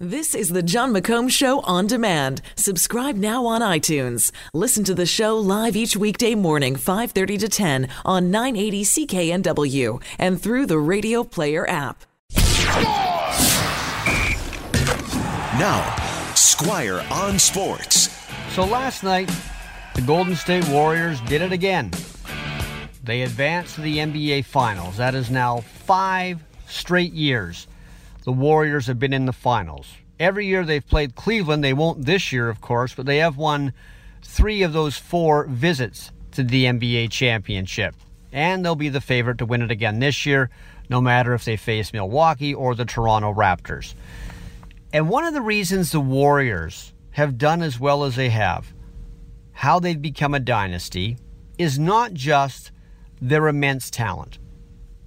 This is the Jon McComb Show on demand. Subscribe now on iTunes. Listen to the show live each weekday morning, 5:30 to 10 on 980 CKNW and through the Radio Player app. Now, Squire on Sports. So last night, the Golden State Warriors did it again. They advanced to the NBA Finals. That is now five straight years the Warriors have been in the finals. Every year they've played Cleveland. They won't this year, of course, but they have won three of those four visits to the NBA championship. And they'll be the favorite to win it again this year, no matter if they face Milwaukee or the Toronto Raptors. And one of the reasons the Warriors have done as well as they have, how they've become a dynasty, is not just their immense talent.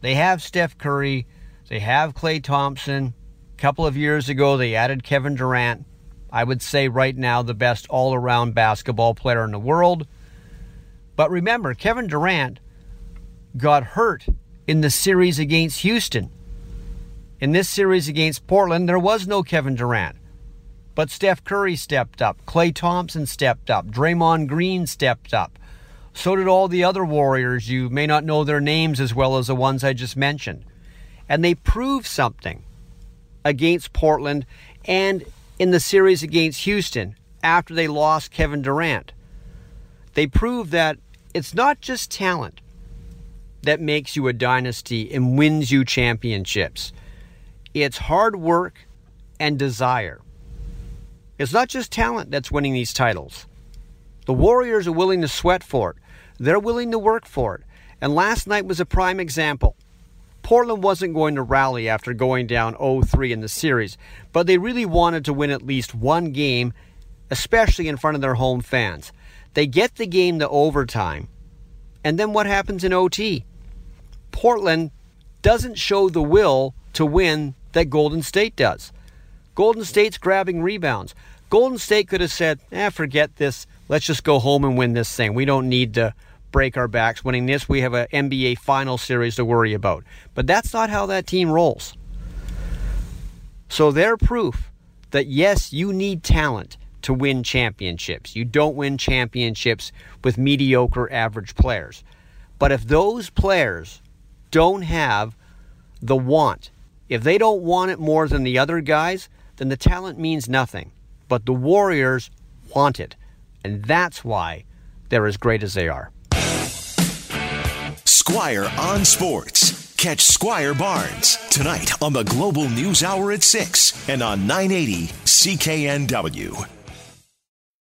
They have Steph Curry, they have Klay Thompson. A couple of years ago, they added Kevin Durant. I would say right now the best all around basketball player in the world. But remember, Kevin Durant got hurt in the series against Houston. In this series against Portland, there was no Kevin Durant. But Steph Curry stepped up. Klay Thompson stepped up. Draymond Green stepped up. So did all the other Warriors. You may not know their names as well as the ones I just mentioned and they proved something against Portland and in the series against Houston after they lost Kevin Durant. They proved that it's not just talent that makes you a dynasty and wins you championships. It's hard work and desire. It's not just talent that's winning these titles. The Warriors are willing to sweat for it. They're willing to work for it. And last night was a prime example. Portland wasn't going to rally after going down 0 3 in the series, but they really wanted to win at least one game, especially in front of their home fans. They get the game to overtime, and then what happens in OT? Portland doesn't show the will to win that Golden State does. Golden State's grabbing rebounds. Golden State could have said, eh, forget this. Let's just go home and win this thing. We don't need to break our backs. Winning this, we have an NBA final series to worry about. But that's not how that team rolls. So they're proof that yes, you need talent to win championships. You don't win championships with mediocre average players. But if those players don't have the want, if they don't want it more than the other guys, then the talent means nothing. But the Warriors want it. And that's why they're as great as they are. Squire on Sports. Catch Squire Barnes tonight on the Global News Hour at 6 and on 980 CKNW.